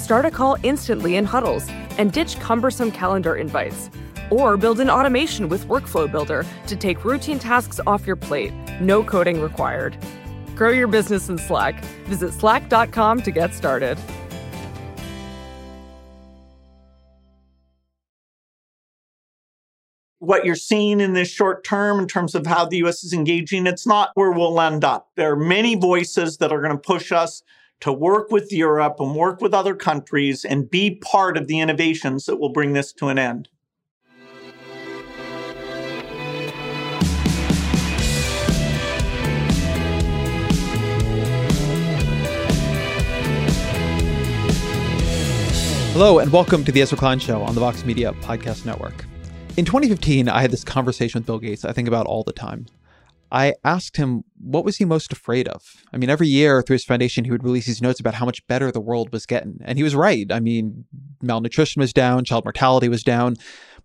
Start a call instantly in huddles and ditch cumbersome calendar invites. Or build an automation with Workflow Builder to take routine tasks off your plate. No coding required. Grow your business in Slack. Visit slack.com to get started. what you're seeing in this short term in terms of how the US is engaging, it's not where we'll end up. There are many voices that are going to push us to work with Europe and work with other countries and be part of the innovations that will bring this to an end. Hello, and welcome to the Ezra Klein Show on the Vox Media Podcast Network. In 2015, I had this conversation with Bill Gates I think about all the time. I asked him what was he most afraid of? I mean, every year through his foundation, he would release these notes about how much better the world was getting. And he was right. I mean, malnutrition was down, child mortality was down.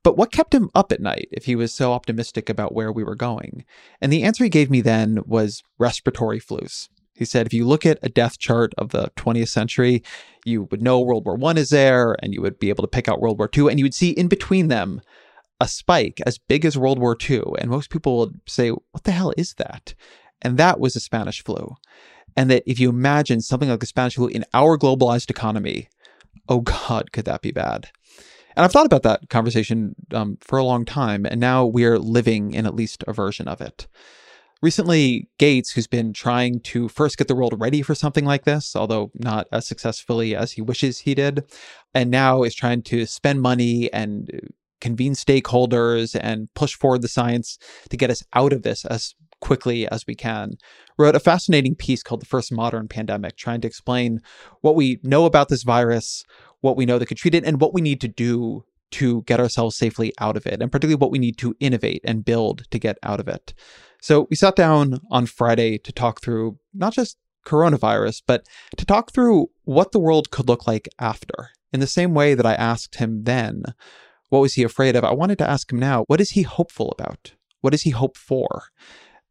But what kept him up at night if he was so optimistic about where we were going? And the answer he gave me then was respiratory flus. He said, if you look at a death chart of the 20th century, you would know World War I is there, and you would be able to pick out World War II, and you would see in between them a spike as big as World War II. And most people would say, What the hell is that? And that was the Spanish flu. And that if you imagine something like the Spanish flu in our globalized economy, oh God, could that be bad? And I've thought about that conversation um, for a long time, and now we're living in at least a version of it. Recently, Gates, who's been trying to first get the world ready for something like this, although not as successfully as he wishes he did, and now is trying to spend money and convene stakeholders and push forward the science to get us out of this as quickly as we can. Wrote a fascinating piece called The First Modern Pandemic, trying to explain what we know about this virus, what we know that could treat it, and what we need to do to get ourselves safely out of it, and particularly what we need to innovate and build to get out of it. So we sat down on Friday to talk through not just coronavirus, but to talk through what the world could look like after. In the same way that I asked him then, what was he afraid of? I wanted to ask him now, what is he hopeful about? What does he hope for?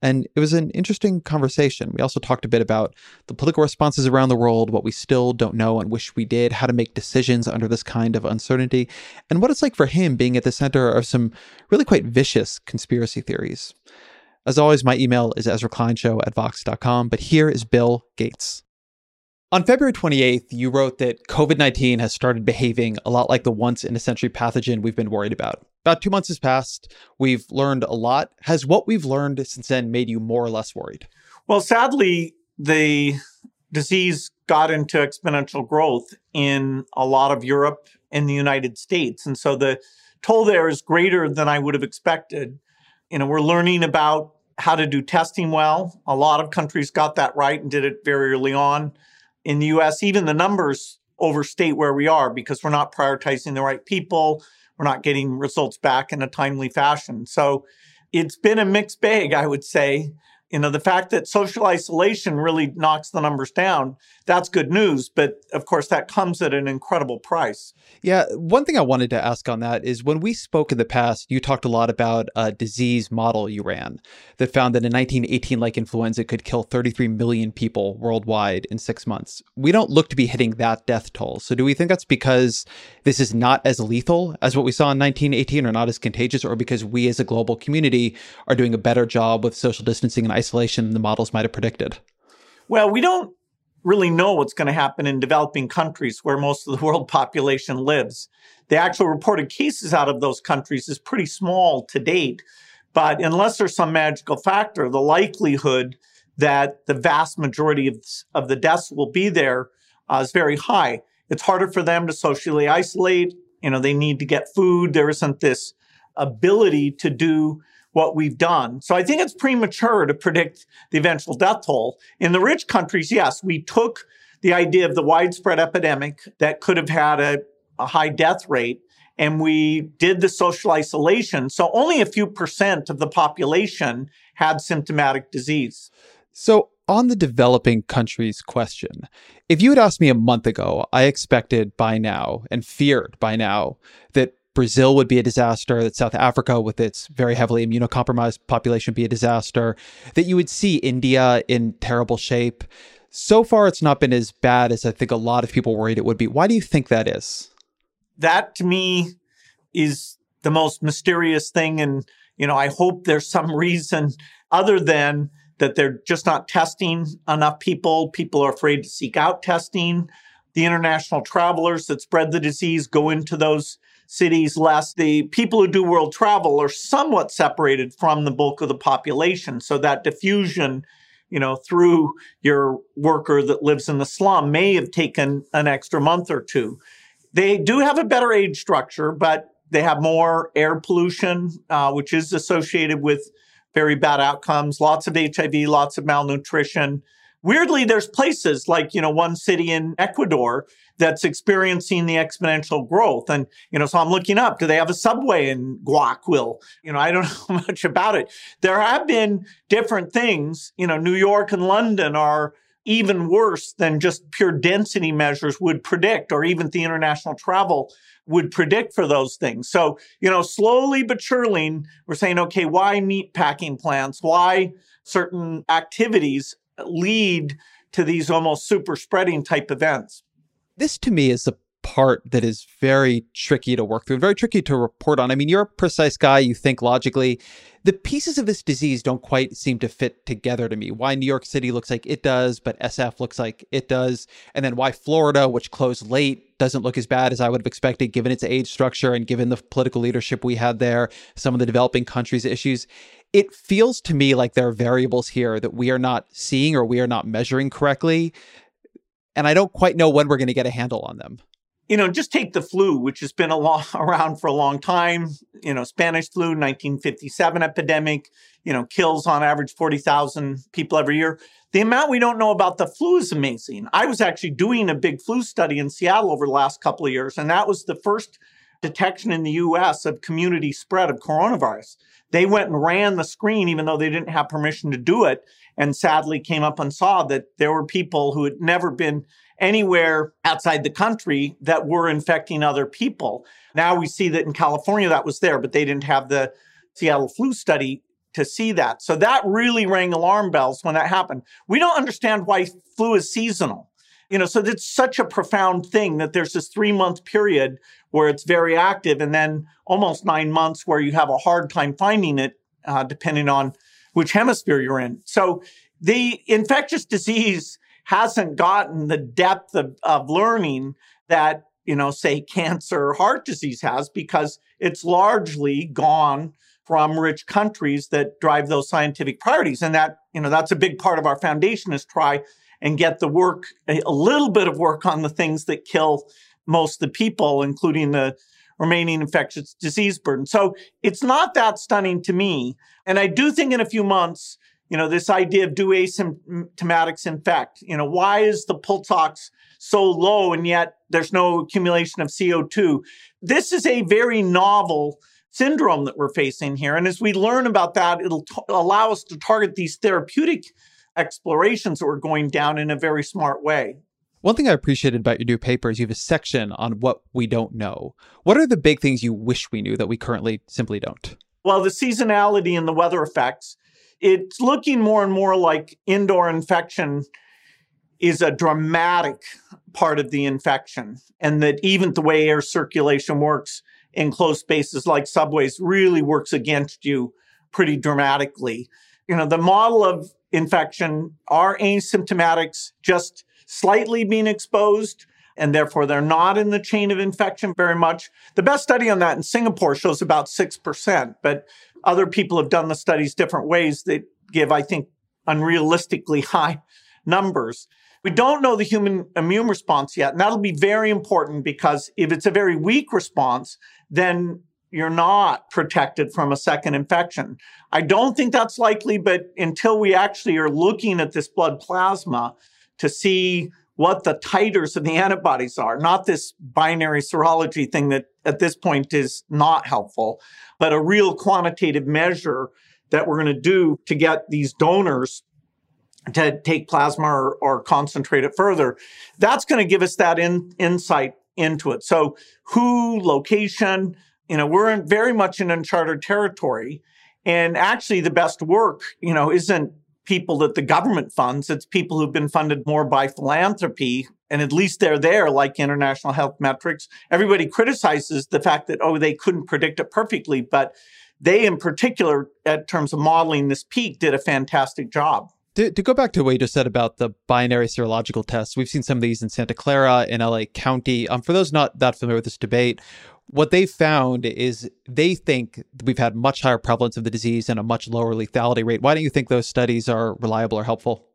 And it was an interesting conversation. We also talked a bit about the political responses around the world, what we still don't know and wish we did, how to make decisions under this kind of uncertainty, and what it's like for him being at the center of some really quite vicious conspiracy theories. As always, my email is EzraKleinShow at Vox.com, but here is Bill Gates. On February 28th, you wrote that COVID 19 has started behaving a lot like the once in a century pathogen we've been worried about. About two months has passed. We've learned a lot. Has what we've learned since then made you more or less worried? Well, sadly, the disease got into exponential growth in a lot of Europe and the United States. And so the toll there is greater than I would have expected. You know, we're learning about how to do testing well. A lot of countries got that right and did it very early on in the US, even the numbers overstate where we are because we're not prioritizing the right people. We're not getting results back in a timely fashion. So it's been a mixed bag, I would say you know, the fact that social isolation really knocks the numbers down, that's good news. But of course, that comes at an incredible price. Yeah. One thing I wanted to ask on that is when we spoke in the past, you talked a lot about a disease model you ran that found that a 1918 like influenza could kill 33 million people worldwide in six months. We don't look to be hitting that death toll. So do we think that's because this is not as lethal as what we saw in 1918 or not as contagious, or because we as a global community are doing a better job with social distancing and isolation the models might have predicted? Well, we don't really know what's going to happen in developing countries where most of the world population lives. the actual reported cases out of those countries is pretty small to date. But unless there's some magical factor, the likelihood that the vast majority of, of the deaths will be there uh, is very high. It's harder for them to socially isolate. You know, they need to get food. There isn't this ability to do what we've done. So I think it's premature to predict the eventual death toll. In the rich countries, yes, we took the idea of the widespread epidemic that could have had a, a high death rate and we did the social isolation. So only a few percent of the population had symptomatic disease. So, on the developing countries question, if you had asked me a month ago, I expected by now and feared by now that Brazil would be a disaster, that South Africa, with its very heavily immunocompromised population, be a disaster, that you would see India in terrible shape. So far, it's not been as bad as I think a lot of people worried it would be. Why do you think that is? That to me is the most mysterious thing. And, you know, I hope there's some reason other than that they're just not testing enough people. People are afraid to seek out testing. The international travelers that spread the disease go into those cities less. The people who do world travel are somewhat separated from the bulk of the population. So that diffusion, you know, through your worker that lives in the slum may have taken an extra month or two. They do have a better age structure, but they have more air pollution, uh, which is associated with very bad outcomes, lots of HIV, lots of malnutrition. Weirdly, there's places like, you know, one city in Ecuador that's experiencing the exponential growth. And, you know, so I'm looking up, do they have a subway in Guayaquil? You know, I don't know much about it. There have been different things, you know, New York and London are even worse than just pure density measures would predict, or even the international travel would predict for those things. So, you know, slowly but surely, we're saying, okay, why meat packing plants? Why certain activities lead to these almost super spreading type events? This to me is the part that is very tricky to work through and very tricky to report on. I mean, you're a precise guy, you think logically. The pieces of this disease don't quite seem to fit together to me. Why New York City looks like it does, but SF looks like it does. And then why Florida, which closed late, doesn't look as bad as I would have expected given its age structure and given the political leadership we had there, some of the developing countries' issues. It feels to me like there are variables here that we are not seeing or we are not measuring correctly. And I don't quite know when we're going to get a handle on them you know, just take the flu, which has been around for a long time. You know, Spanish flu, 1957 epidemic, you know, kills on average 40,000 people every year. The amount we don't know about the flu is amazing. I was actually doing a big flu study in Seattle over the last couple of years, and that was the first detection in the US of community spread of coronavirus. They went and ran the screen, even though they didn't have permission to do it, and sadly came up and saw that there were people who had never been anywhere outside the country that were infecting other people. Now we see that in California that was there, but they didn't have the Seattle flu study to see that. So that really rang alarm bells when that happened. We don't understand why flu is seasonal. You know, so it's such a profound thing that there's this three month period where it's very active and then almost nine months where you have a hard time finding it, uh, depending on which hemisphere you're in. So the infectious disease hasn't gotten the depth of, of learning that, you know, say cancer or heart disease has because it's largely gone from rich countries that drive those scientific priorities. And that, you know, that's a big part of our foundation is try and get the work, a, little bit of work on the things that kill most of the people, including the remaining infectious disease burden. So it's not that stunning to me. And I do think in a few months, you know, this idea of do asymptomatics infect? You know, why is the pulse ox so low and yet there's no accumulation of CO2? This is a very novel syndrome that we're facing here. And as we learn about that, it'll t- allow us to target these therapeutic explorations that we're going down in a very smart way. One thing I appreciated about your new paper is you have a section on what we don't know. What are the big things you wish we knew that we currently simply don't? Well, the seasonality and the weather effects it's looking more and more like indoor infection is a dramatic part of the infection, and that even the way air circulation works in closed spaces like subways really works against you pretty dramatically. You know, the model of infection are asymptomatics just slightly being exposed. and therefore they're not in the chain of infection very much. The best study on that in Singapore shows about 6%, but other people have done the studies different ways that give, I think, unrealistically high numbers. We don't know the human immune response yet, and that'll be very important because if it's a very weak response, then you're not protected from a second infection. I don't think that's likely, but until we actually are looking at this blood plasma to see what the titers of the antibodies are, not this binary serology thing that at this point is not helpful, but a real quantitative measure that we're going to do to get these donors to take plasma or, or concentrate it further. That's going to give us that in, insight into it. So, who, location, you know, we're in very much in uncharted territory. And actually, the best work, you know, isn't people that the government funds. It's people who've been funded more by philanthropy. And at least they're there, like International Health Metrics. Everybody criticizes the fact that, oh, they couldn't predict it perfectly. But they, in particular, in terms of modeling this peak, did a fantastic job. To, to, go back to what you just said about the binary serological tests, we've seen some of these in Santa Clara, in LA County. Um, for those not that familiar with this debate, what they found is they think we've had much higher prevalence of the disease and a much lower lethality rate. Why don't you think those studies are reliable or helpful?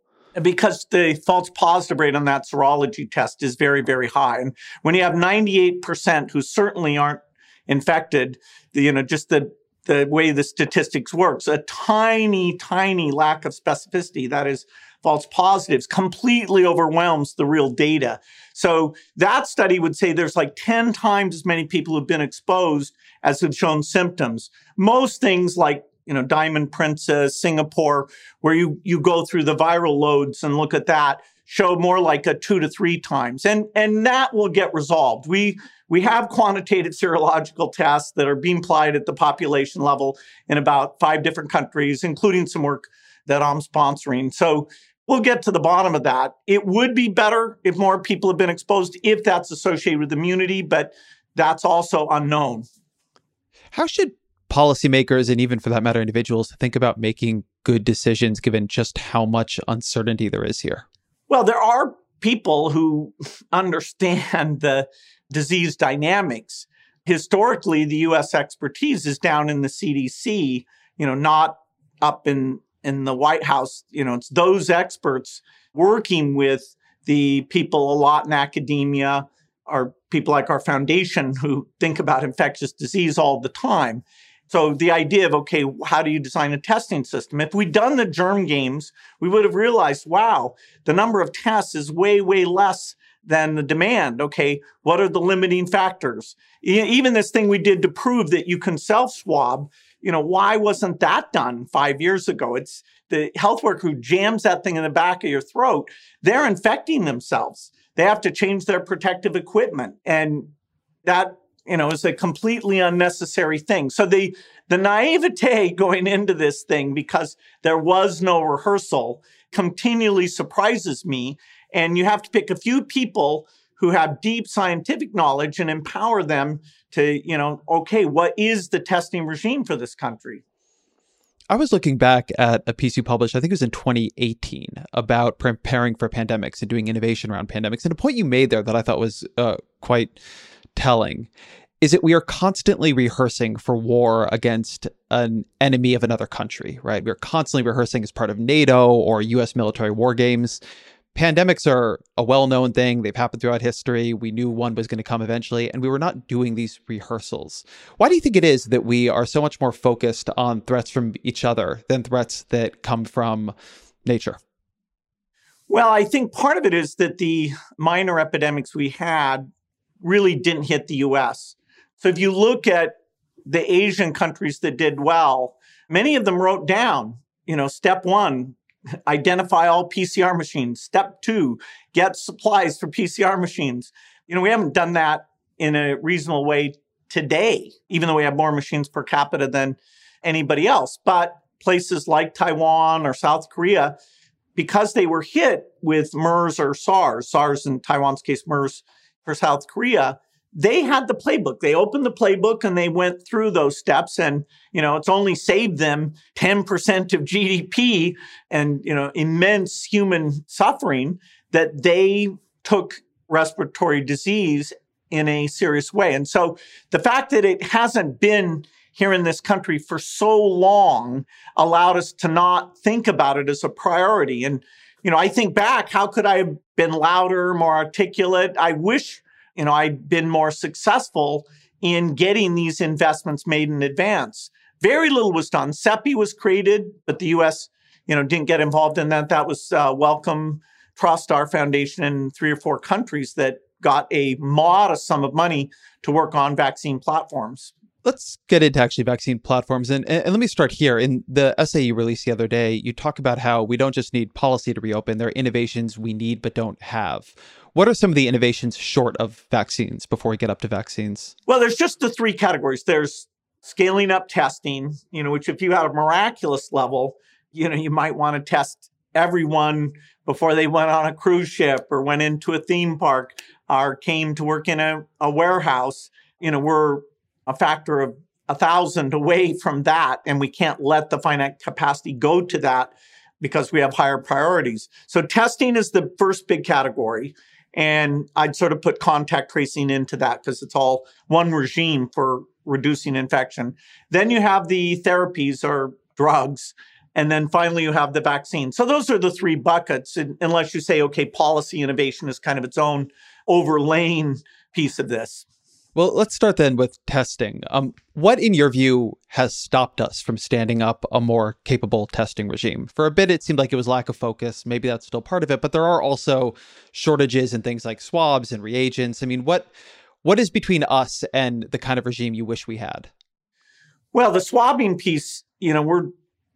Because the false positive rate on that serology test is very, very high. And when you have 98% who certainly aren't infected, you know, just the the way the statistics works, a tiny, tiny lack of specificity, that is false positives, completely overwhelms the real data. So that study would say there's like 10 times as many people who've been exposed as have shown symptoms. Most things like you know, Diamond Princess, Singapore, where you, you go through the viral loads and look at that, show more like a two to three times. And, and that will get resolved. We, we have quantitative serological tests that are being applied at the population level in about five different countries, including some work that I'm sponsoring. So We'll get to the bottom of that. It would be better if more people have been exposed, if that's associated with immunity, but that's also unknown. How should policymakers and even for that matter individuals think about making good decisions given just how much uncertainty there is here? Well, there are people who understand the disease dynamics. Historically, the US expertise is down in the CDC, you know, not up in in the White House, you know, it's those experts working with the people a lot in academia, or people like our foundation who think about infectious disease all the time. So the idea of, okay, how do you design a testing system? If we'd done the germ games, we would have realized, wow, the number of tests is way, way less than the demand. Okay, what are the limiting factors? Even this thing we did to prove that you can self swab you know, why wasn't that done five years ago? It's the health worker who jams that thing in the back of your throat. They're infecting themselves. They have to change their protective equipment. And that, you know, is a completely unnecessary thing. So the, the naivete going into this thing, because there was no rehearsal, continually surprises me. And you have to pick a few people who have deep scientific knowledge and empower them to, you know, okay, what is the testing regime for this country? I was looking back at a piece you published, I think it was in 2018, about preparing for pandemics and doing innovation around pandemics. And a point you made there that I thought was uh, quite telling is that we are constantly rehearsing for war against an enemy of another country, right? We're constantly rehearsing as part of NATO or US military war games pandemics are a well-known thing. They've happened throughout history. We knew one was going to come eventually and we were not doing these rehearsals. Why do you think it is that we are so much more focused on threats from each other than threats that come from nature? Well i think part of it is that the minor epidemics we had really didn't hit the us so if you look at the asian countries that did well many of them wrote down you know step one identify all PCR machines. Step two, get supplies for PCR machines. You know, we haven't done that in a reasonable way today, even though we have more machines per capita than anybody else. But places like Taiwan or South Korea, because they were hit with MERS or SARS, SARS in Taiwan's case, MERS for South Korea, they had the playbook. They opened the playbook and they went through those steps and, you know, it's only saved them 10% of GDP and, you know, immense human suffering that they took respiratory disease in a serious way. And so the fact that it hasn't been here in this country for so long allowed us to not think about it as a priority. And, you know, I think back, how could I have been louder, more articulate? I wish, you know, I'd been more successful in getting these investments made in advance. Very little was done. CEPI was created, but the U.S., you know, didn't get involved in that. That was uh, Wellcome Trust, our foundation in three or four countries that got a modest sum of money to work on vaccine platforms. Let's get into actually vaccine platforms. And, and, let me start here. In the essay you released the other day, you talk about how we don't just need policy to reopen, there are innovations we need but don't have. What are some of the innovations short of vaccines before we get up to vaccines? Well, there's just the three categories. There's scaling up testing, you know, which if you had a miraculous level, you know, you might want to test everyone before they went on a cruise ship or went into a theme park or came to work in a, a warehouse. You know, we're a factor of a thousand away from that, and we can't let the finite capacity go to that because we have higher priorities. So testing is the first big category. And I'd sort of put contact tracing into that because it's all one regime for reducing infection. Then you have the therapies or drugs. And then finally, you have the vaccine. So those are the three buckets, unless you say, okay, policy innovation is kind of its own overlaying piece of this. Well, let's start then with testing. Um, what, in your view, has stopped us from standing up a more capable testing regime? For a bit, it seemed like it was lack of focus. Maybe that's still part of it, but there are also shortages in things like swabs and reagents. I mean, what what is between us and the kind of regime you wish we had? Well, the swabbing piece, you know, we're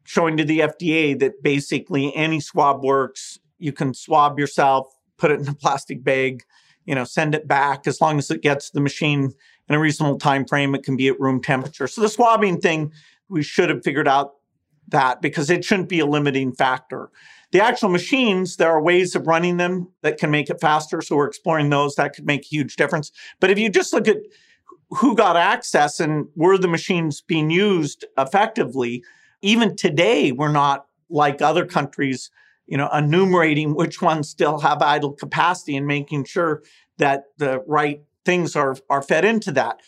showing to the FDA that basically any swab works. You can swab yourself, put it in a plastic bag, you know, send it back as long as it gets the machine in a reasonable time frame. It can be at room temperature. So the swabbing thing, we should have figured out that because it shouldn't be a limiting factor. The actual machines, there are ways of running them that can make it faster. So we're exploring those. That could make a huge difference. But if you just look at who got access and were the machines being used effectively, even today, we're not like other countries you know, enumerating which ones still have idle capacity and making sure that the right things are are fed into that.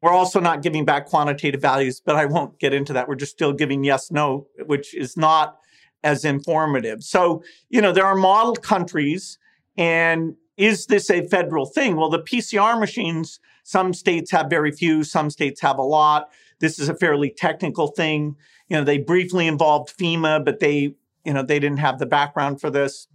We're also not giving back quantitative values, but I won't get into that. We're just still giving yes, no, which is not as informative. So, you know, there are model countries, and is this a federal thing? Well, the PCR machines, some states have very few, some states have a lot. This is a fairly technical thing. You know, they briefly involved FEMA, but they you know, they didn't have the background for this.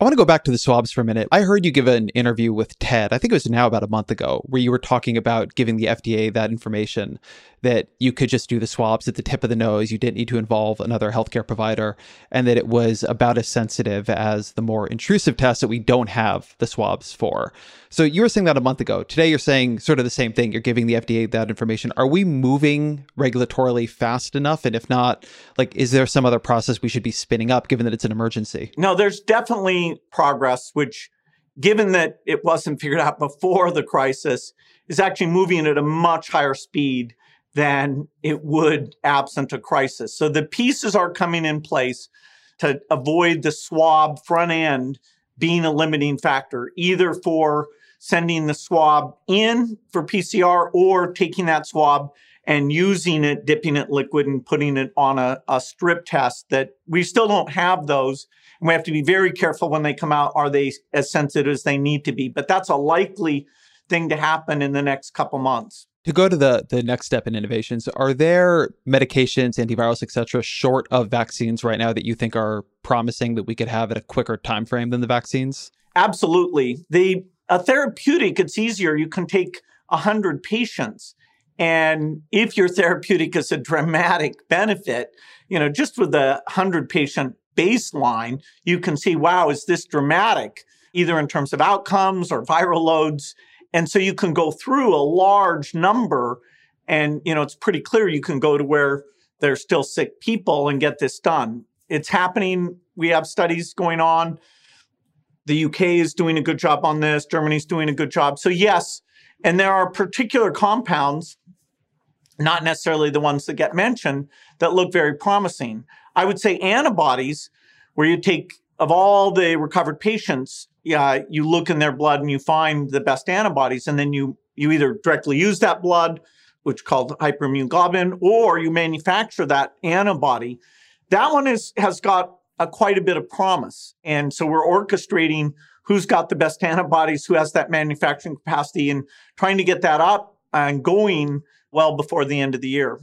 I want to go back to the swabs for a minute. I heard you give an interview with TED, I think it was now about a month ago, where you were talking about giving the FDA that information that you could just do the swabs at the tip of the nose. You didn't need to involve another healthcare provider, and that it was about as sensitive as the more intrusive tests that we don't have the swabs for. So you were saying that a month ago. Today, you're saying sort of the same thing. You're giving the FDA that information. Are we moving regulatorily fast enough? And if not, like, is there some other process we should be spinning up given that it's an emergency? No, there's definitely progress, which, given that it wasn't figured out before the crisis, is actually moving at a much higher speed than it would absent a crisis. So the pieces are coming in place to avoid the swab front end being a limiting factor, either for sending the swab in for PCR or taking that swab and using it, dipping it liquid and putting it on a, a strip test that we still don't have those. And we have to be very careful when they come out. Are they as sensitive as they need to be? But that's a likely thing to happen in the next couple months. To go to the the next step in innovations, are there medications, antivirals, etc., short of vaccines right now that you think are promising that we could have at a quicker time frame than the vaccines? Absolutely. The a therapeutic, it's easier. You can take 100 patients. And if your therapeutic is a dramatic benefit, you know, just with the 100 patient baseline, you can see, wow, is this dramatic, either in terms of outcomes or viral loads? And so you can go through a large number and, you know, it's pretty clear you can go to where there's still sick people and get this done. It's happening. We have studies going on the UK is doing a good job on this. Germany's doing a good job. So, yes, and there are particular compounds, not necessarily the ones that get mentioned, that look very promising. I would say antibodies, where you take of all the recovered patients, yeah, you look in their blood and you find the best antibodies, and then you you either directly use that blood, which called hyperimmune globulin, or you manufacture that antibody. That one is has got a, quite a bit of promise, and so we're orchestrating who's got the best antibodies, who has that manufacturing capacity, and trying to get that up and going well before the end of the year.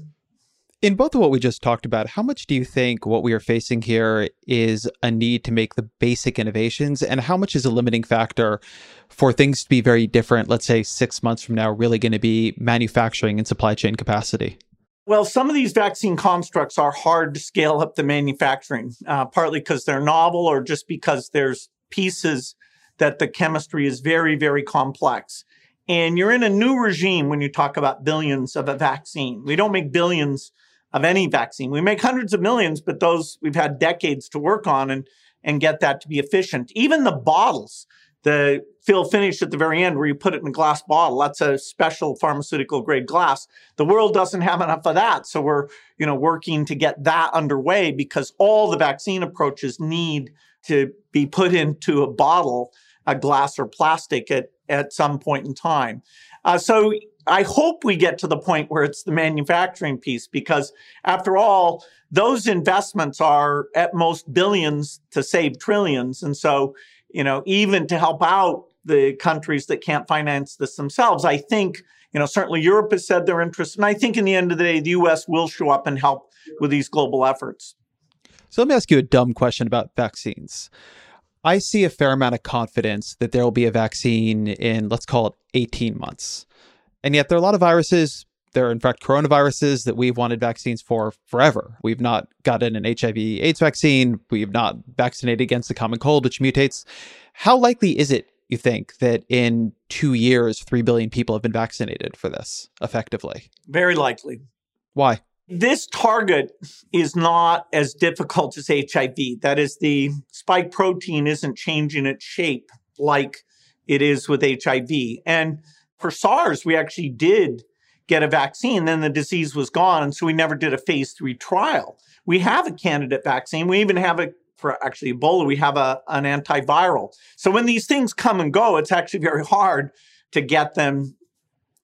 In both of what we just talked about, how much do you think what we are facing here is a need to make the basic innovations, and how much is a limiting factor for things to be very different, let's say six months from now, really going to be manufacturing and supply chain capacity? Well, some of these vaccine constructs are hard to scale up the manufacturing, uh, partly because they're novel or just because there's pieces that the chemistry is very, very complex. And you're in a new regime when you talk about billions of a vaccine. We don't make billions of any vaccine. We make hundreds of millions, but those we've had decades to work on and, and get that to be efficient. Even the bottles, the fill finish at the very end where you put it in a glass bottle, that's a special pharmaceutical grade glass. The world doesn't have enough of that. So we're, you know, working to get that underway because all the vaccine approaches need to be put into a bottle, a glass or plastic at, at some point in time. Uh, so I hope we get to the point where it's the manufacturing piece because, after all, those investments are at most billions to save trillions. And so, you know, even to help out the countries that can't finance this themselves, I think, you know, certainly Europe has said they're interested. And I think in the end of the day, the US will show up and help with these global efforts. So let me ask you a dumb question about vaccines. I see a fair amount of confidence that there will be a vaccine in, let's call it 18 months. And yet there are a lot of viruses. There are, in fact, coronaviruses that we've wanted vaccines for forever. We've not gotten an HIV AIDS vaccine. We've not vaccinated against the common cold, which mutates. How likely is it, you think, that in two years, 3 billion people have been vaccinated for this effectively? Very likely. Why? This target is not as difficult as HIV. That is, the spike protein isn't changing its shape like it is with HIV. And for SARS, we actually did get a vaccine, then the disease was gone. So we never did a phase three trial. We have a candidate vaccine. We even have a, for actually Ebola, we have a, an antiviral. So when these things come and go, it's actually very hard to get them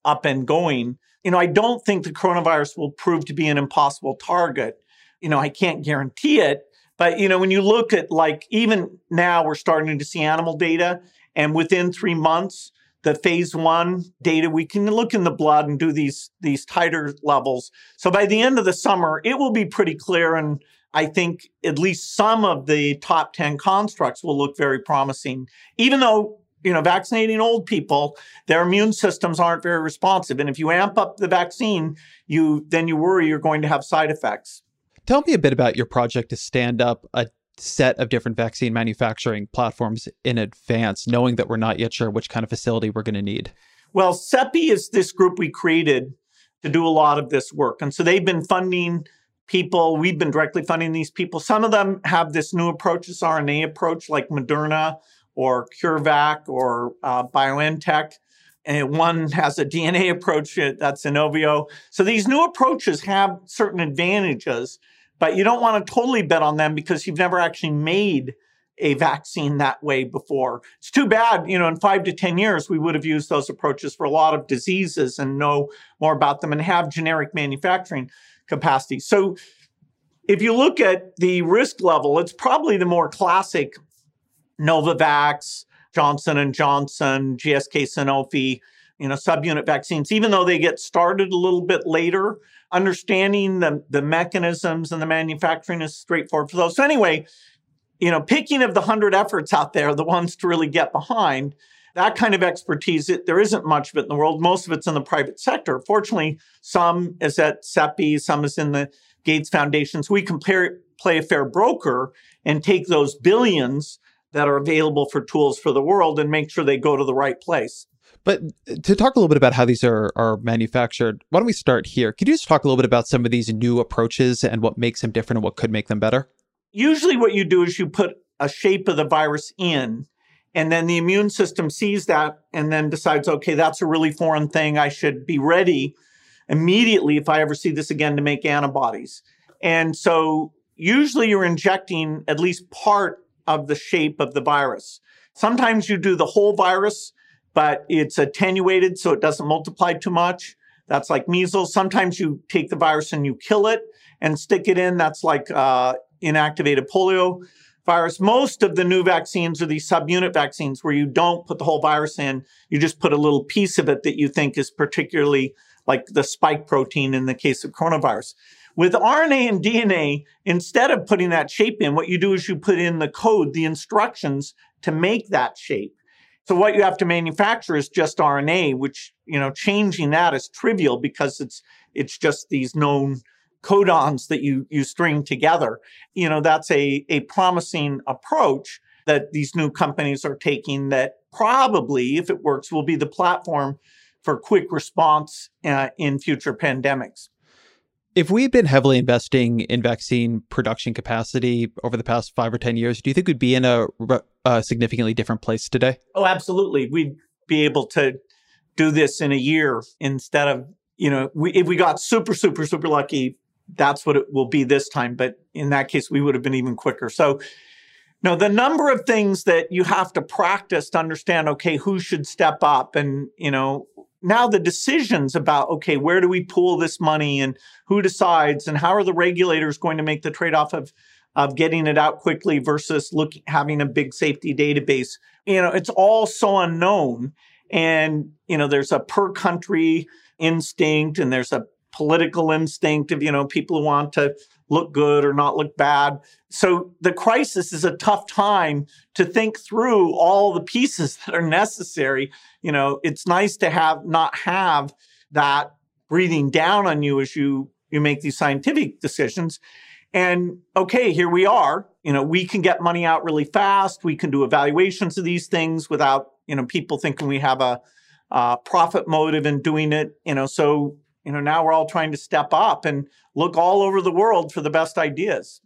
up and going. You know, I don't think the coronavirus will prove to be an impossible target. You know, I can't guarantee it. But, you know, when you look at like even now, we're starting to see animal data, and within three months, the phase one data, we can look in the blood and do these, these titer levels. So by the end of the summer, it will be pretty clear. And I think at least some of the top 10 constructs will look very promising, even though you know, vaccinating old people, their immune systems aren't very responsive. And if you amp up the vaccine, you then you worry you're going to have side effects. Tell me a bit about your project to stand up a set of different vaccine manufacturing platforms in advance, knowing that we're not yet sure which kind of facility we're going to need? Well, CEPI is this group we created to do a lot of this work. And so they've been funding people. We've been directly funding these people. Some of them have this new approach, this RNA approach, like Moderna or CureVac or uh, BioNTech. And one has a DNA approach, uh, that's Inovio. So these new approaches have certain advantages but you don't want to totally bet on them because you've never actually made a vaccine that way before. It's too bad, you know, in five to 10 years, we would have used those approaches for a lot of diseases and know more about them and have generic manufacturing capacity. So if you look at the risk level, it's probably the more classic Novavax, Johnson and Johnson, GSK Sanofi, you know, subunit vaccines, even though they get started a little bit later, understanding the, the mechanisms and the manufacturing is straightforward for those. So anyway, you know, picking of the hundred efforts out there, the ones to really get behind, that kind of expertise, it, there isn't much of it in the world. Most of it's in the private sector. Fortunately, some is at CEPI, some is in the Gates Foundation. So we can play, play a fair broker and take those billions that are available for tools for the world and make sure they go to the right place. But uh, to talk a little bit about how these are, are manufactured, why don't we start here? Could you just talk a little bit about some of these new approaches and what makes them different and what could make them better? Usually, what you do is you put a shape of the virus in, and then the immune system sees that and then decides, okay, that's a really foreign thing. I should be ready immediately if I ever see this again to make antibodies. And so, usually, you're injecting at least part of the shape of the virus. Sometimes you do the whole virus, but it's attenuated so it doesn't multiply too much. That's like measles. Sometimes you take the virus and you kill it and stick it in. That's like uh, inactivated polio virus. Most of the new vaccines are these subunit vaccines where you don't put the whole virus in. You just put a little piece of it that you think is particularly like the spike protein in the case of coronavirus. With RNA and DNA, instead of putting that shape in, what you do is you put in the code, the instructions to make that shape. So what you have to manufacture is just RNA, which, you know, changing that is trivial because it's, it's just these known codons that you, you string together. You know, that's a, a promising approach that these new companies are taking that probably, if it works, will be the platform for quick response uh, in future pandemics. If we've been heavily investing in vaccine production capacity over the past five or 10 years, do you think we'd be in a, a uh, significantly different place today? Oh, absolutely. We'd be able to do this in a year instead of, you know, we, if we got super, super, super lucky, that's what it will be this time. But in that case, we would have been even quicker. So, no, the number of things that you have to practice to understand, okay, who should step up and, you know, now the decisions about okay where do we pool this money and who decides and how are the regulators going to make the trade-off of of getting it out quickly versus look having a big safety database? You know it's all so unknown and you know there's a per country instinct and there's a political instinct of you know people who want to look good or not look bad. So the crisis is a tough time to think through all the pieces that are necessary. You know it's nice to have not have that breathing down on you as you you make these scientific decisions. And okay here we are. You know we can get money out really fast. We can do evaluations of these things without you know people thinking we have a uh, profit motive in doing it. You know so you know now we're all trying to step up and look all over the world for the best ideas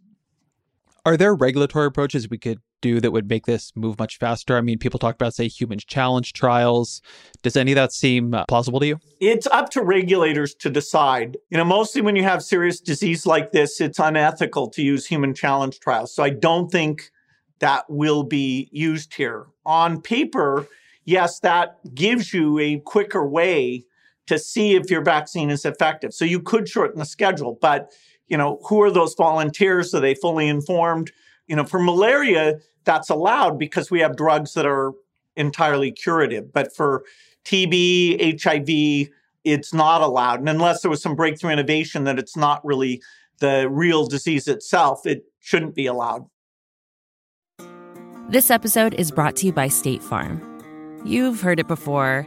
are there regulatory approaches we could do that would make this move much faster? I mean, people talk about, say, human challenge trials. Does any of that seem uh, plausible to you? It's up to regulators to decide. You know, mostly when you have serious disease like this, it's unethical to use human challenge trials. So I don't think that will be used here. On paper, yes, that gives you a quicker way to see if your vaccine is effective. So you could shorten the schedule, but you know, who are those volunteers? Are they fully informed? You know, for malaria, that's allowed because we have drugs that are entirely curative. But for TB, HIV, it's not allowed. And unless there was some breakthrough innovation that it's not really the real disease itself, it shouldn't be allowed. This episode is brought to you by State Farm. You've heard it before.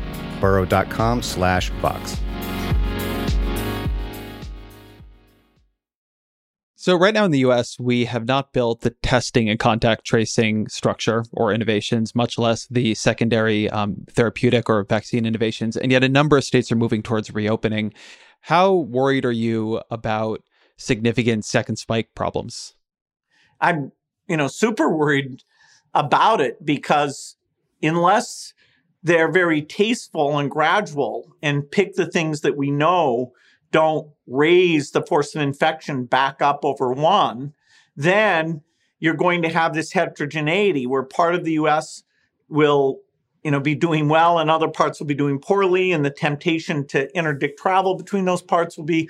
burrow.com slash Vox. So, right now in the US, we have not built the testing and contact tracing structure or innovations, much less the secondary um, therapeutic or vaccine innovations. And yet, a number of states are moving towards reopening. How worried are you about significant second spike problems? I'm, you know, super worried about it because unless they're very tasteful and gradual and pick the things that we know don't raise the force of infection back up over one, then you're going to have this heterogeneity where part of the US will you know be doing well and other parts will be doing poorly and the temptation to interdict travel between those parts will be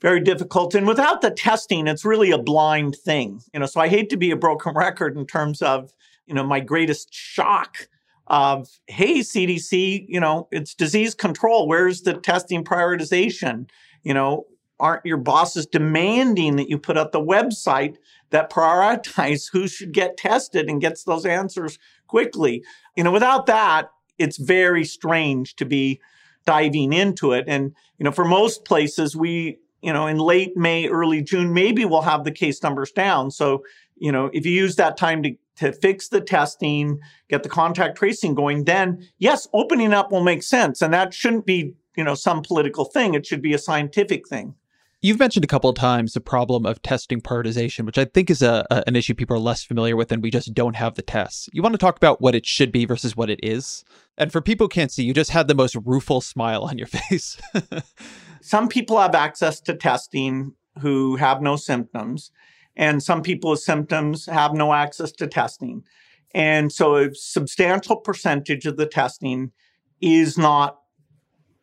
very difficult. And without the testing it's really a blind thing you know. So i hate to be a broken record in terms of you know my greatest shock of hey cdc you know it's disease control where's the testing prioritization you know aren't your bosses demanding that you put up the website that prioritize who should get tested and gets those answers quickly. You know, without that, it's very strange to be diving into it. And, you know, for most places, we, you know, in late May, early June, maybe we'll have the case numbers down. So, you know, if you use that time to, to fix the testing, get the contact tracing going, then yes, opening up will make sense. And that shouldn't be, you know, some political thing. It should be a scientific thing. You've mentioned a couple of times the problem of testing prioritization, which I think is a, a, an issue people are less familiar with, and we just don't have the tests. You want to talk about what it should be versus what it is? And for people who can't see, you just had the most rueful smile on your face. some people have access to testing who have no symptoms, and some people with symptoms have no access to testing. And so a substantial percentage of the testing is not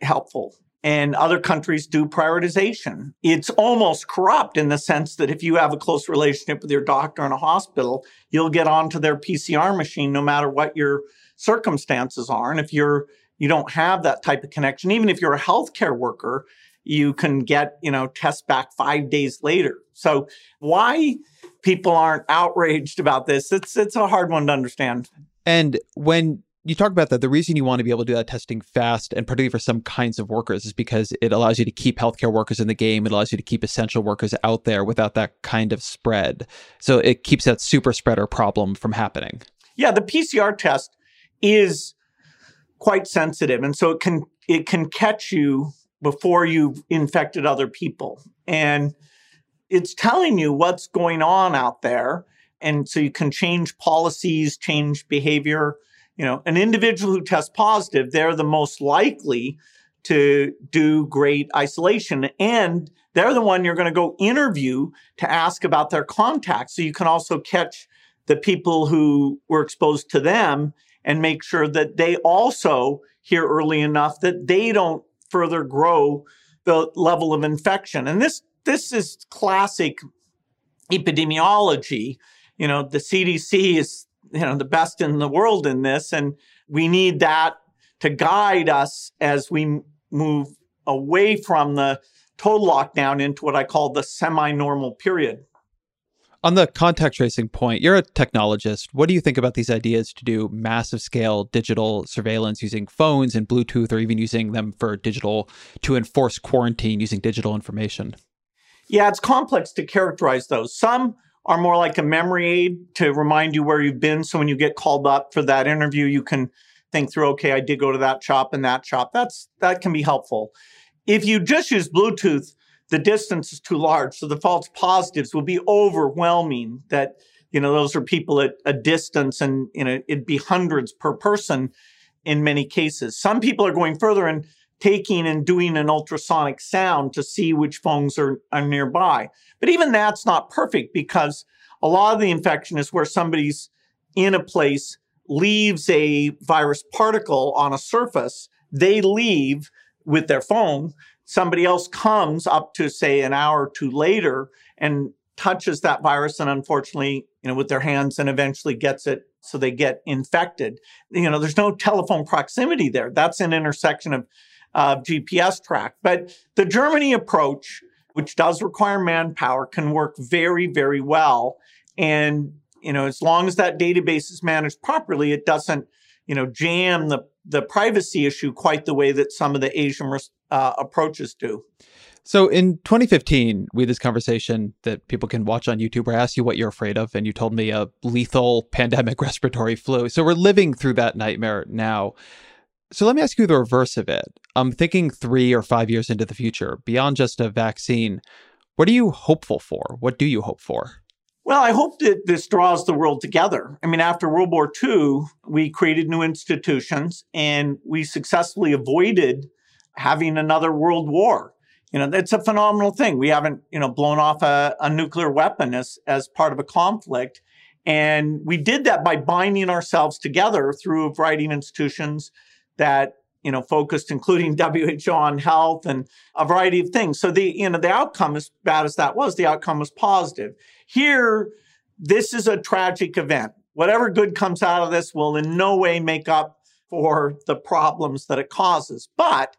helpful and other countries do prioritization. It's almost corrupt in the sense that if you have a close relationship with your doctor in a hospital, you'll get onto their PCR machine no matter what your circumstances are. And if you're you don't have that type of connection, even if you're a healthcare worker, you can get, you know, test back five days later. So why people aren't outraged about this, it's it's a hard one to understand. And when you talk about that. The reason you want to be able to do that testing fast, and particularly for some kinds of workers, is because it allows you to keep healthcare workers in the game. It allows you to keep essential workers out there without that kind of spread. So it keeps that super spreader problem from happening. Yeah, the PCR test is quite sensitive, and so it can it can catch you before you've infected other people, and it's telling you what's going on out there, and so you can change policies, change behavior you know, an individual who tests positive, they're the most likely to do great isolation. And they're the one you're going to go interview to ask about their contacts. So you can also catch the people who were exposed to them and make sure that they also hear early enough that they don't further grow the level of infection. And this this is classic epidemiology. You know, the CDC is you know the best in the world in this and we need that to guide us as we move away from the total lockdown into what I call the semi-normal period. On the contact tracing point, you're a technologist. What do you think about these ideas to do massive scale digital surveillance using phones and Bluetooth or even using them for digital to enforce quarantine using digital information? Yeah, it's complex to characterize those. Some are more like a memory aid to remind you where you've been. So when you get called up for that interview, you can think through, okay, I did go to that shop and that shop. That's that can be helpful. If you just use Bluetooth, the distance is too large. So the false positives will be overwhelming that, you know, those are people at a distance and, you know, it'd be hundreds per person in many cases. Some people are going further and taking and doing an ultrasonic sound to see which phones are, are nearby. But even that's not perfect because a lot of the infection is where somebody's in a place, leaves a virus particle on a surface, they leave with their phone. Somebody else comes up to say an hour or two later and touches that virus and unfortunately, you know, with their hands and eventually gets it so they get infected. You know, there's no telephone proximity there. That's an intersection of uh, GPS track. But the Germany approach, which does require manpower, can work very, very well. And you know, as long as that database is managed properly, it doesn't, you know, jam the the privacy issue quite the way that some of the Asian uh, approaches do. So in 2015, we had this conversation that people can watch on YouTube where I asked you what you're afraid of, and you told me a lethal pandemic respiratory flu. So we're living through that nightmare now. So let me ask you the reverse of it. I'm thinking three or five years into the future, beyond just a vaccine. What are you hopeful for? What do you hope for? Well, I hope that this draws the world together. I mean, after World War II, we created new institutions and we successfully avoided having another world war. You know, that's a phenomenal thing. We haven't, you know, blown off a, a nuclear weapon as, as part of a conflict. And we did that by binding ourselves together through a variety of institutions that you know, focused, including WHO on health and a variety of things. So the, you know, the outcome, as bad as that was, the outcome was positive. Here, this is a tragic event. Whatever good comes out of this will in no way make up for the problems that it causes. But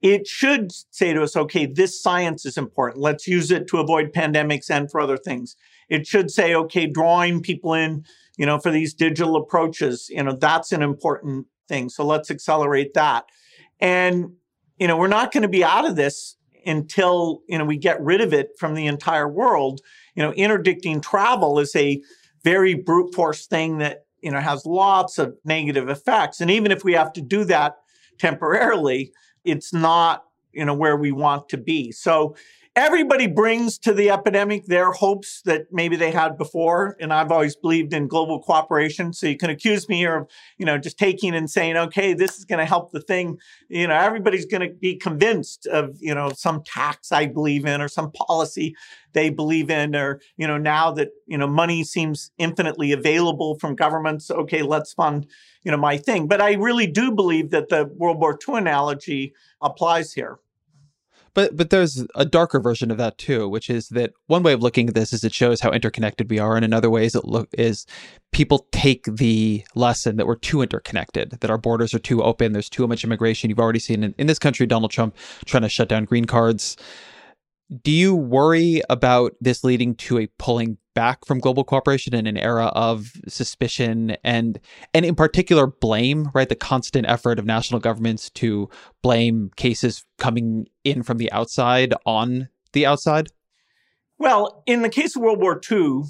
it should say to us, okay, this science is important. Let's use it to avoid pandemics and for other things. It should say, okay, drawing people in, you know, for these digital approaches, you know, that's an important thing. So let's accelerate that. And, you know, we're not going to be out of this until, you know, we get rid of it from the entire world. You know, interdicting travel is a very brute force thing that, you know, has lots of negative effects. And even if we have to do that temporarily, it's not, you know, where we want to be. So everybody brings to the epidemic their hopes that maybe they had before. And I've always believed in global cooperation. So you can accuse me here of, you know, just taking and saying, okay, this is going to help the thing. You know, everybody's going to be convinced of, you know, some tax I believe in or some policy they believe in, or, you know, now that, you know, money seems infinitely available from governments. Okay, let's fund, you know, my thing. But I really do believe that the World War II analogy applies here. But but there's a darker version of that too, which is that one way of looking at this is it shows how interconnected we are, and in other ways it look is people take the lesson that we're too interconnected, that our borders are too open, there's too much immigration. You've already seen in, in this country Donald Trump trying to shut down green cards. Do you worry about this leading to a pulling back from global cooperation in an era of suspicion and and in particular blame right? The constant effort of national governments to blame cases coming in from the outside on the outside? Well in the case of world war ii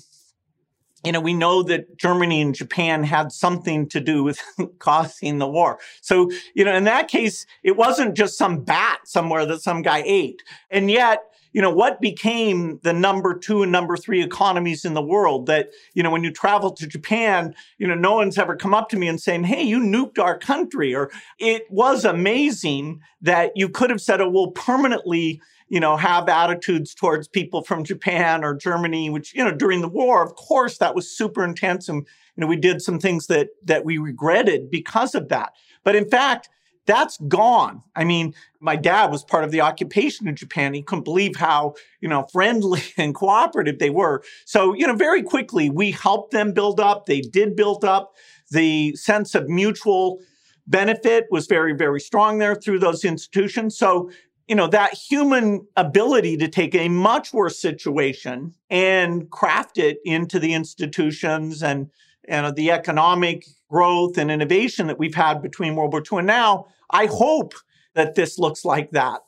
you know we know that germany and japan had something to do with causing the war. So you know in that case it wasn't just some bat somewhere that some guy ate. And yet you know, what became the number two and number three economies in the world that, you know, when you travel to Japan, you know, no one's ever come up to me and saying, Hey, you nuked our country. Or it was amazing that you could have said, Oh, we'll permanently, you know, have attitudes towards people from Japan or Germany, which, you know, during the war, of course, that was super intense. And, you know, we did some things that, that we regretted because of that. But in fact, that's gone. I mean, my dad was part of the occupation in Japan. He couldn't believe how, you know, friendly and cooperative they were. So, you know, very quickly we helped them build up. They did build up. The sense of mutual benefit was very, very strong there through those institutions. So, you know, that human ability to take a much worse situation and craft it into the institutions and, and the economic growth and innovation that we've had between World War II and now I hope that this looks like that.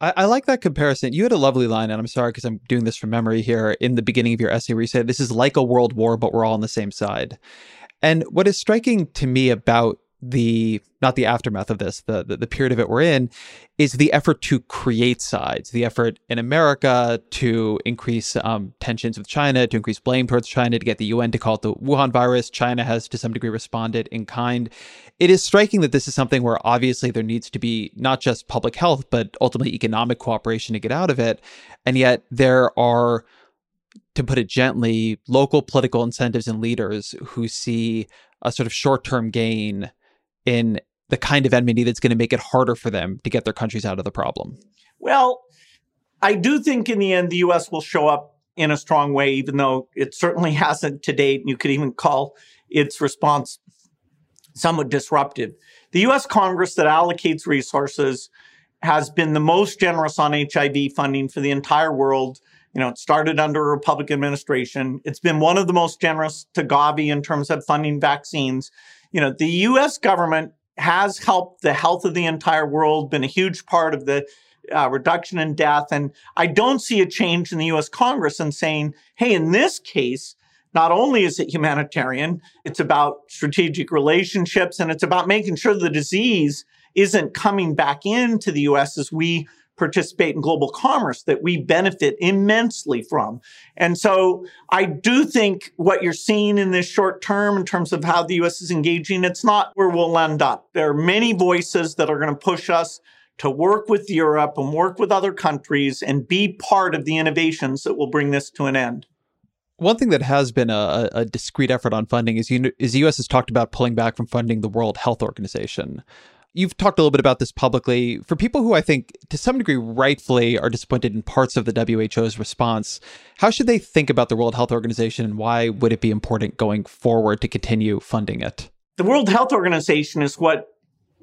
I, I, like that comparison. You had a lovely line, and I'm sorry because I'm doing this from memory here in the beginning of your essay where you said, This is like a world war, but we're all on the same side. And what is striking to me about the not the aftermath of this the, the, the period of it we're in is the effort to create sides the effort in america to increase um, tensions with china to increase blame towards china to get the un to call it the wuhan virus. China has to some degree responded in kind. It is striking that this is something where obviously there needs to be not just public health but ultimately economic cooperation to get out of it. And yet there are to put it gently local political incentives and leaders who see a sort of short-term gain in the kind of enmity that's going to make it harder for them to get their countries out of the problem? Well, I do think in the end the US will show up in a strong way, even though it certainly hasn't to date. And you could even call its response somewhat disruptive. The US Congress that allocates resources has been the most generous on HIV funding for the entire world. You know, it started under a Republican administration. It's been one of the most generous to Gavi in terms of funding vaccines you know, the US government has helped the health of the entire world, been a huge part of the uh, reduction in death. And I don't see a change in the US Congress in saying, hey, in this case, not only is it humanitarian, it's about strategic relationships and it's about making sure the disease isn't coming back into the US as we participate in global commerce that we benefit immensely from. And so I do think what you're seeing in this short term in terms of how the US is engaging, it's not where we'll end up. There are many voices that are going to push us to work with Europe and work with other countries and be part of the innovations that will bring this to an end. One thing that has been a, a discrete effort on funding is, is the U.S. has talked about pulling back from funding the World Health Organization. You've talked a little bit about this publicly. For people who I think to some degree rightfully are disappointed in parts of the WHO's response, how should they think about the World Health Organization and why would it be important going forward to continue funding it? The World Health Organization is what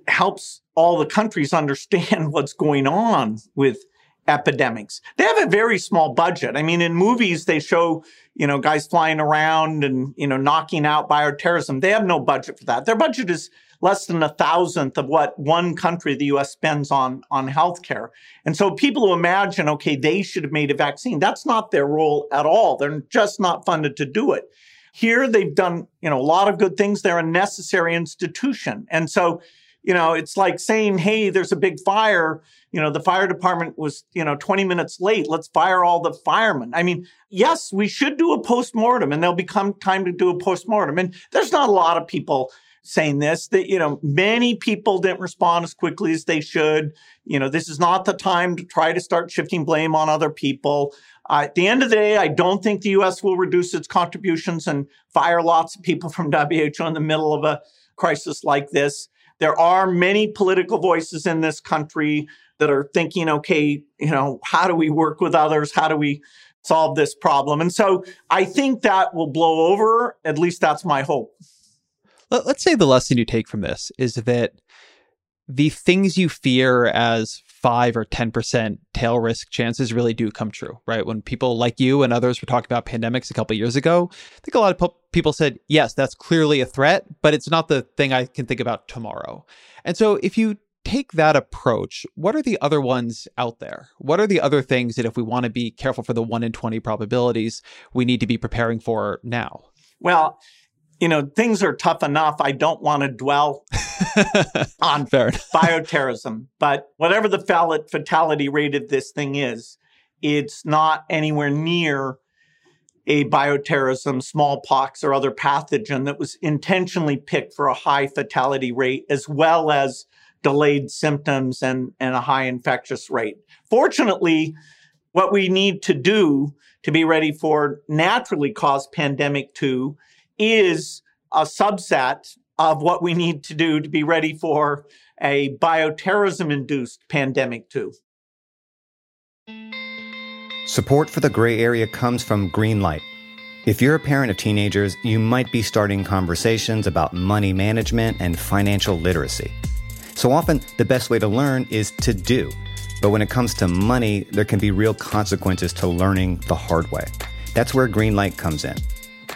helps all the countries understand what's going on with epidemics. They have a very small budget. I mean, in movies, they show, you know, guys flying around and, you know, knocking out bioterrorism. They have no budget for that. Their budget is less than a thousandth of what one country, the US, spends on, on healthcare. And so people who imagine, okay, they should have made a vaccine, that's not their role at all. They're just not funded to do it. Here, they've done, you know, a lot of good things. They're a necessary institution. And so, you know, it's like saying, hey, there's a big fire. You know, the fire department was, you know, 20 minutes late. Let's fire all the firemen. I mean, yes, we should do a postmortem and there'll become time to do a postmortem. And there's not a lot of people saying this that you know many people didn't respond as quickly as they should. You know this is not the time to try to start shifting blame on other people. Uh, at the end of the day i don't think the us will reduce its contributions and fire lots of people from who in the middle of a crisis like this. There are many political voices in this country that are thinking okay you know how do we work with others? How do we solve this problem? And so i think that will blow over. At least that's my hope let's say the lesson you take from this is that the things you fear as 5 or 10% tail risk chances really do come true, right? When people like you and others were talking about pandemics a couple years ago, I think a lot of people said, yes, that's clearly a threat, but it's not the thing I can think about tomorrow. And so if you take that approach, what are the other ones out there? What are the other things that if we want to be careful for the 1 in 20 probabilities, we need to be preparing for now? Well, you know, things are tough enough. I don't want to dwell on bioterrorism, but whatever the fatality rate of this thing is, it's not anywhere near a bioterrorism, smallpox, or other pathogen that was intentionally picked for a high fatality rate, as well as delayed symptoms and, and a high infectious rate. Fortunately, what we need to do to be ready for naturally caused pandemic two is a subset of what we need to do to be ready for a bioterrorism induced pandemic, too. Support for the gray area comes from Greenlight. If you're a parent of teenagers, you might be starting conversations about money management and financial literacy. So often, the best way to learn is to do. But when it comes to money, there can be real consequences to learning the hard way. That's where Greenlight comes in.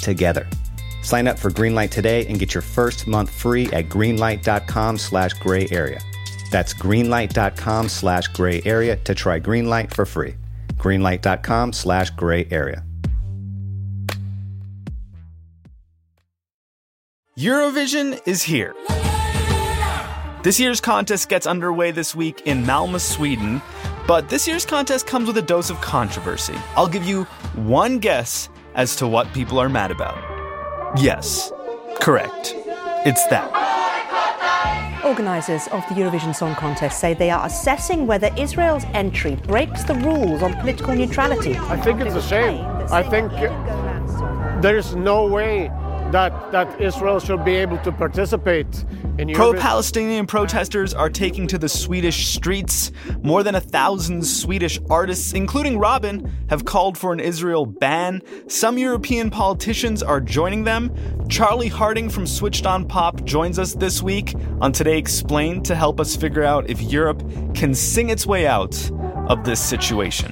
together. Sign up for Greenlight today and get your first month free at greenlight.com slash gray area. That's greenlight.com slash gray area to try Greenlight for free. Greenlight.com slash gray area. Eurovision is here. This year's contest gets underway this week in Malmö, Sweden, but this year's contest comes with a dose of controversy. I'll give you one guess as to what people are mad about. Yes, correct. It's that. Organisers of the Eurovision Song Contest say they are assessing whether Israel's entry breaks the rules on political neutrality. I think it's a shame. I think there is no way that, that Israel should be able to participate in Pro Palestinian protesters are taking to the Swedish streets. More than a thousand Swedish artists, including Robyn, have called for an Israel ban. Some European politicians are joining them. Charlie Harding from Switched on Pop joins us this week on Today Explained to help us figure out if Europe can sing its way out of this situation.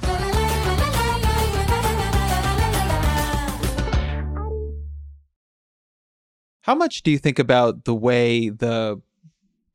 How much do you think about the way the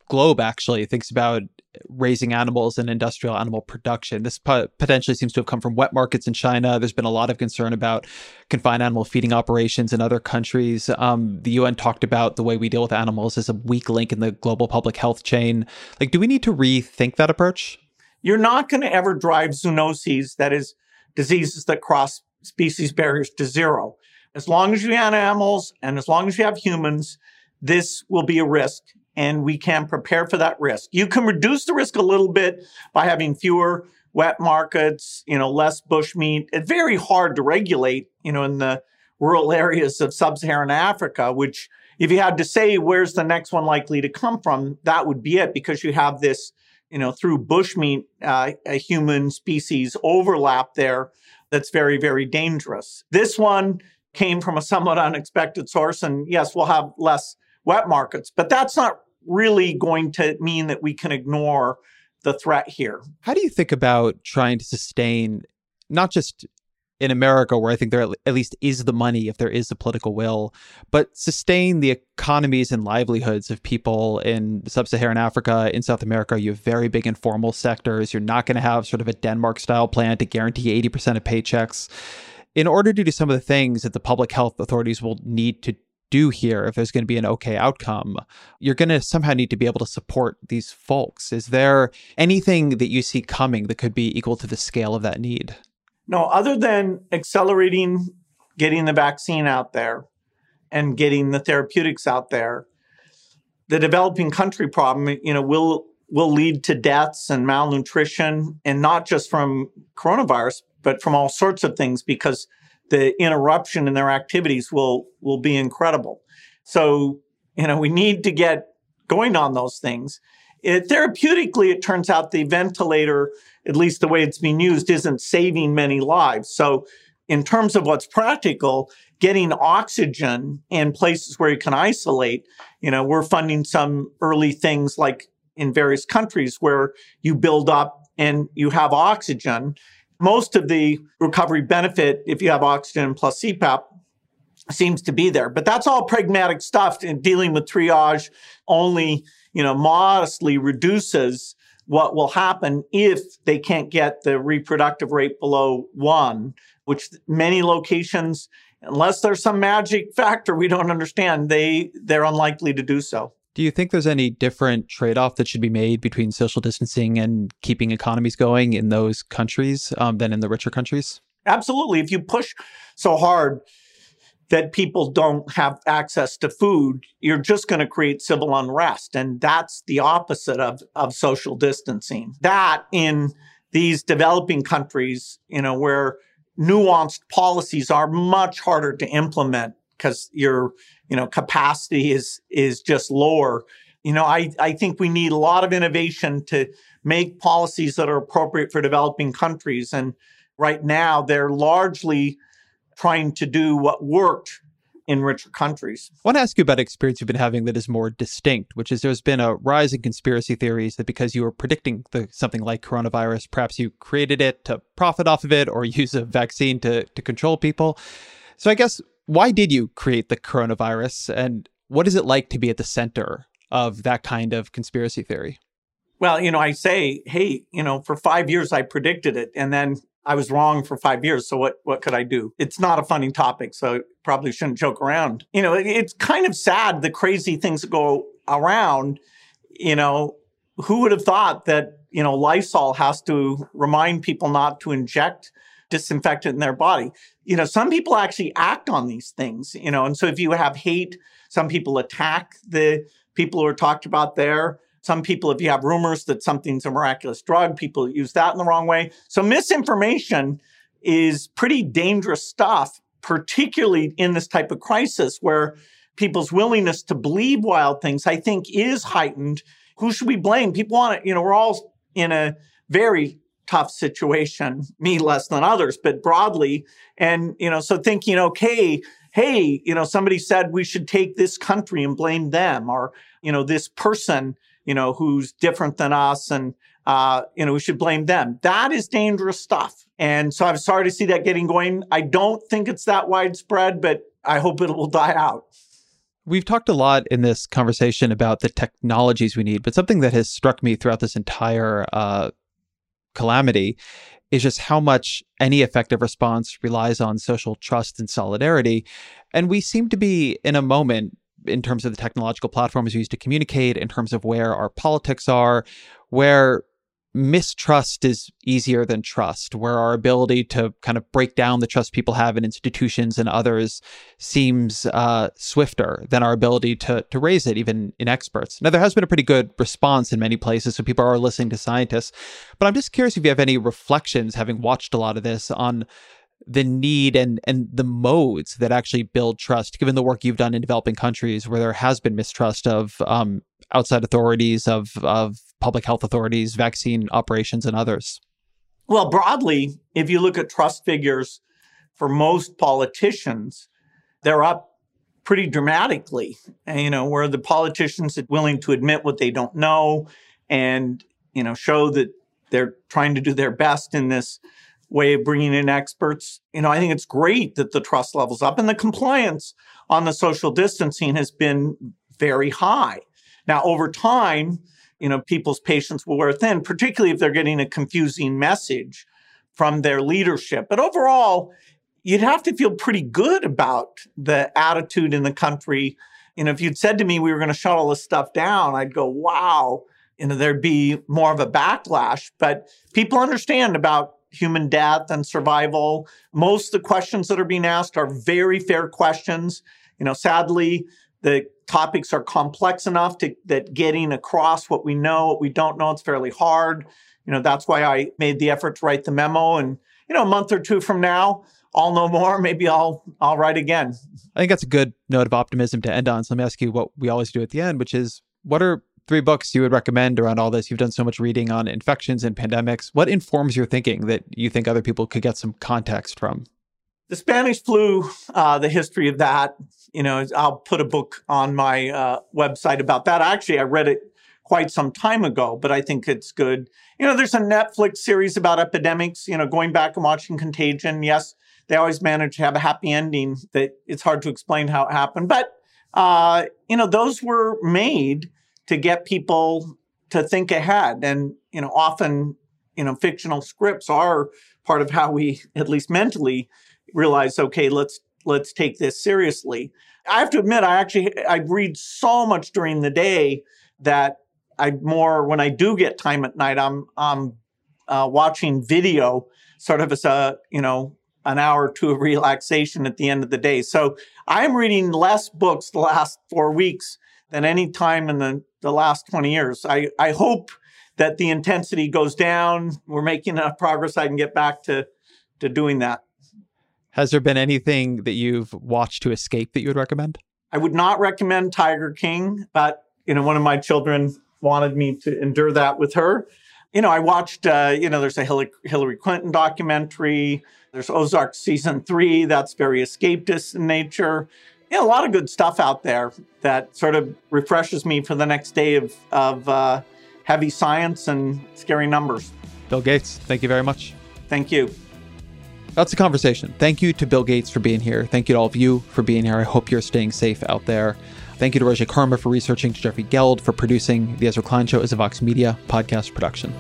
globe actually thinks about raising animals and industrial animal production. This potentially seems to have come from wet markets in China. There's been a lot of concern about confined animal feeding operations in other countries. Um, the UN talked about the way we deal with animals as a weak link in the global public health chain. Like, do we need to rethink that approach? You're not going to ever drive zoonoses, that is, diseases that cross species barriers, to zero. As long as you have animals and as long as you have humans, this will be a risk and we can prepare for that risk. You can reduce the risk a little bit by having fewer wet markets, you know, less bushmeat. It's very hard to regulate, you know, in the rural areas of sub-Saharan Africa, which if you had to say where's the next one likely to come from, that would be it because you have this, you know, through bushmeat, uh, a human species overlap there that's very, very dangerous. This one came from a somewhat unexpected source. And yes, we'll have less wet markets, but that's not really going to mean that we can ignore the threat here. How do you think about trying to sustain not just in America, where I think there at least is the money if there is the political will, but sustain the economies and livelihoods of people in sub Saharan Africa, in South America. You have very big informal sectors. You're not going to have sort of a Denmark style plan to guarantee 80% of paychecks. In order to do some of the things that the public health authorities will need to do here if there's going to be an okay outcome you're going to somehow need to be able to support these folks. Is there anything that you see coming that could be equal to the scale of that need? No other than accelerating getting the vaccine out there and getting the therapeutics out there the developing country problem you know will will lead to deaths and malnutrition and not just from coronavirus but from all sorts of things because the interruption in their activities will will be incredible. So, you know, we need to get going on those things. It, therapeutically, it turns out the ventilator, at least the way it's being used, isn't saving many lives. So, in terms of what's practical, getting oxygen in places where you can isolate, you know, we're funding some early things like in various countries where you build up and you have oxygen most of the recovery benefit, if you have oxygen plus CPAP, seems to be there. But that's all pragmatic stuff and dealing with triage only, you know, modestly reduces what will happen if they can't get the reproductive rate below one, which many locations, unless there's some magic factor we don't understand, they they're unlikely to do so. Do you think there's any different trade off that should be made between social distancing and keeping economies going in those countries um, than in the richer countries? Absolutely. If you push so hard that people don't have access to food, you're just going to create civil unrest. And that's the opposite of, of social distancing. That in these developing countries, you know, where nuanced policies are much harder to implement because your you know capacity is is just lower you know i i think we need a lot of innovation to make policies that are appropriate for developing countries and right now they're largely trying to do what worked in richer countries. I want to ask you about experience you've been having that is more distinct, which is there's been a rise in conspiracy theories that because you were predicting the, something like coronavirus, perhaps you created it to profit off of it or use a vaccine to, to control people. So I guess why did you create the coronavirus and what is it like to be at the center of that kind of conspiracy theory? Well, you know, I say, hey, you know, for five years I predicted it and then I was wrong for five years. So what, what could I do? It's not a funny topic. So probably shouldn't joke around. You know, it's kind of sad the crazy things that go around. You know, who would have thought that, you know, Lysol has to remind people not to inject disinfectant in their body. You know, some people actually act on these things, you know, and so if you have hate, some people attack the people who are talked about there. Some people, if you have rumors that something's a miraculous drug, people use that in the wrong way. So misinformation is pretty dangerous stuff, particularly in this type of crisis where people's willingness to believe wild things, I think, is heightened. Who should we blame? People want to, you know, we're all in a very tough situation, me less than others, but broadly. And, you know, so thinking, okay, hey, you know, somebody said we should take this country and blame them or, you know, this person, you know, who's different than us and uh, you know, we should blame them. That is dangerous stuff. And so I'm sorry to see that getting going. I don't think it's that widespread, but I hope it will die out. We've talked a lot in this conversation about the technologies we need, but something that has struck me throughout this entire uh, calamity is just how much any effective response relies on social trust and solidarity. And we seem to be in a moment in terms of the technological platforms we use to communicate, in terms of where our politics are, where mistrust is easier than trust, where our ability to kind of break down the trust people have in institutions and others seems uh, swifter than our ability to to raise it, even in experts. Now, there has been a pretty good response in many places, so people are listening to scientists. But I'm just curious if you have any reflections, having watched a lot of this, on the need and and the modes that actually build trust, given the work you've done in developing countries where there has been mistrust of um, outside authorities, of of public health authorities, vaccine operations, and others? Well, broadly, if you look at trust figures for most politicians, they're up pretty dramatically. And, you know, where the politicians are willing to admit what they don't know and, you know, show that they're trying to do their best in this way of bringing in experts. You know, I think it's great that the trust levels up and the compliance on the social distancing has been very high. Now, over time, you know, people's patience will wear thin, particularly if they're getting a confusing message from their leadership. But overall, you'd have to feel pretty good about the attitude in the country. You know, if you'd said to me we were going to shut all this stuff down, I'd go, wow, you know, there'd be more of a backlash. But people understand about human death and survival. Most of the questions that are being asked are very fair questions. You know, sadly, the topics are complex enough to, that getting across what we know, what we don't know, it's fairly hard. You know, that's why I made the effort to write the memo. And, you know, a month or two from now, I'll know more. Maybe I'll I'll write again. I think that's a good note of optimism to end on. So let me ask you what we always do at the end, which is what are three books you would recommend around all this? You've done so much reading on infections and pandemics. What informs your thinking that you think other people could get some context from? The Spanish flu, uh, the history of that, you know, I'll put a book on my uh, website about that. Actually, I read it quite some time ago, but I think it's good. You know, there's a Netflix series about epidemics, you know, going back and watching Contagion. Yes, they always manage to have a happy ending that it's hard to explain how it happened. But, uh, you know, those were made to get people to think ahead. And, you know, often, you know, fictional scripts are part of how we, at least mentally, realize, okay, let's let's take this seriously. I have to admit, I actually I read so much during the day that I more when I do get time at night, I'm I'm uh, watching video, sort of as a you know an hour or two of relaxation at the end of the day. So I'm reading less books the last four weeks than any time in the, the last 20 years. I, I hope that the intensity goes down. We're making enough progress. I can get back to, to doing that. Has there been anything that you've watched to escape that you would recommend? I would not recommend Tiger King, but you know, one of my children wanted me to endure that with her. You know, I watched. Uh, you know, there's a Hillary, Clinton documentary. There's Ozark season three. That's very escapist in nature. You know, a lot of good stuff out there that sort of refreshes me for the next day of of uh, heavy science and scary numbers. Bill Gates, thank you very much. Thank you. That's the conversation. Thank you to Bill Gates for being here. Thank you to all of you for being here. I hope you're staying safe out there. Thank you to Roge Karma for researching, to Jeffrey Geld for producing. The Ezra Klein Show is a Vox Media podcast production.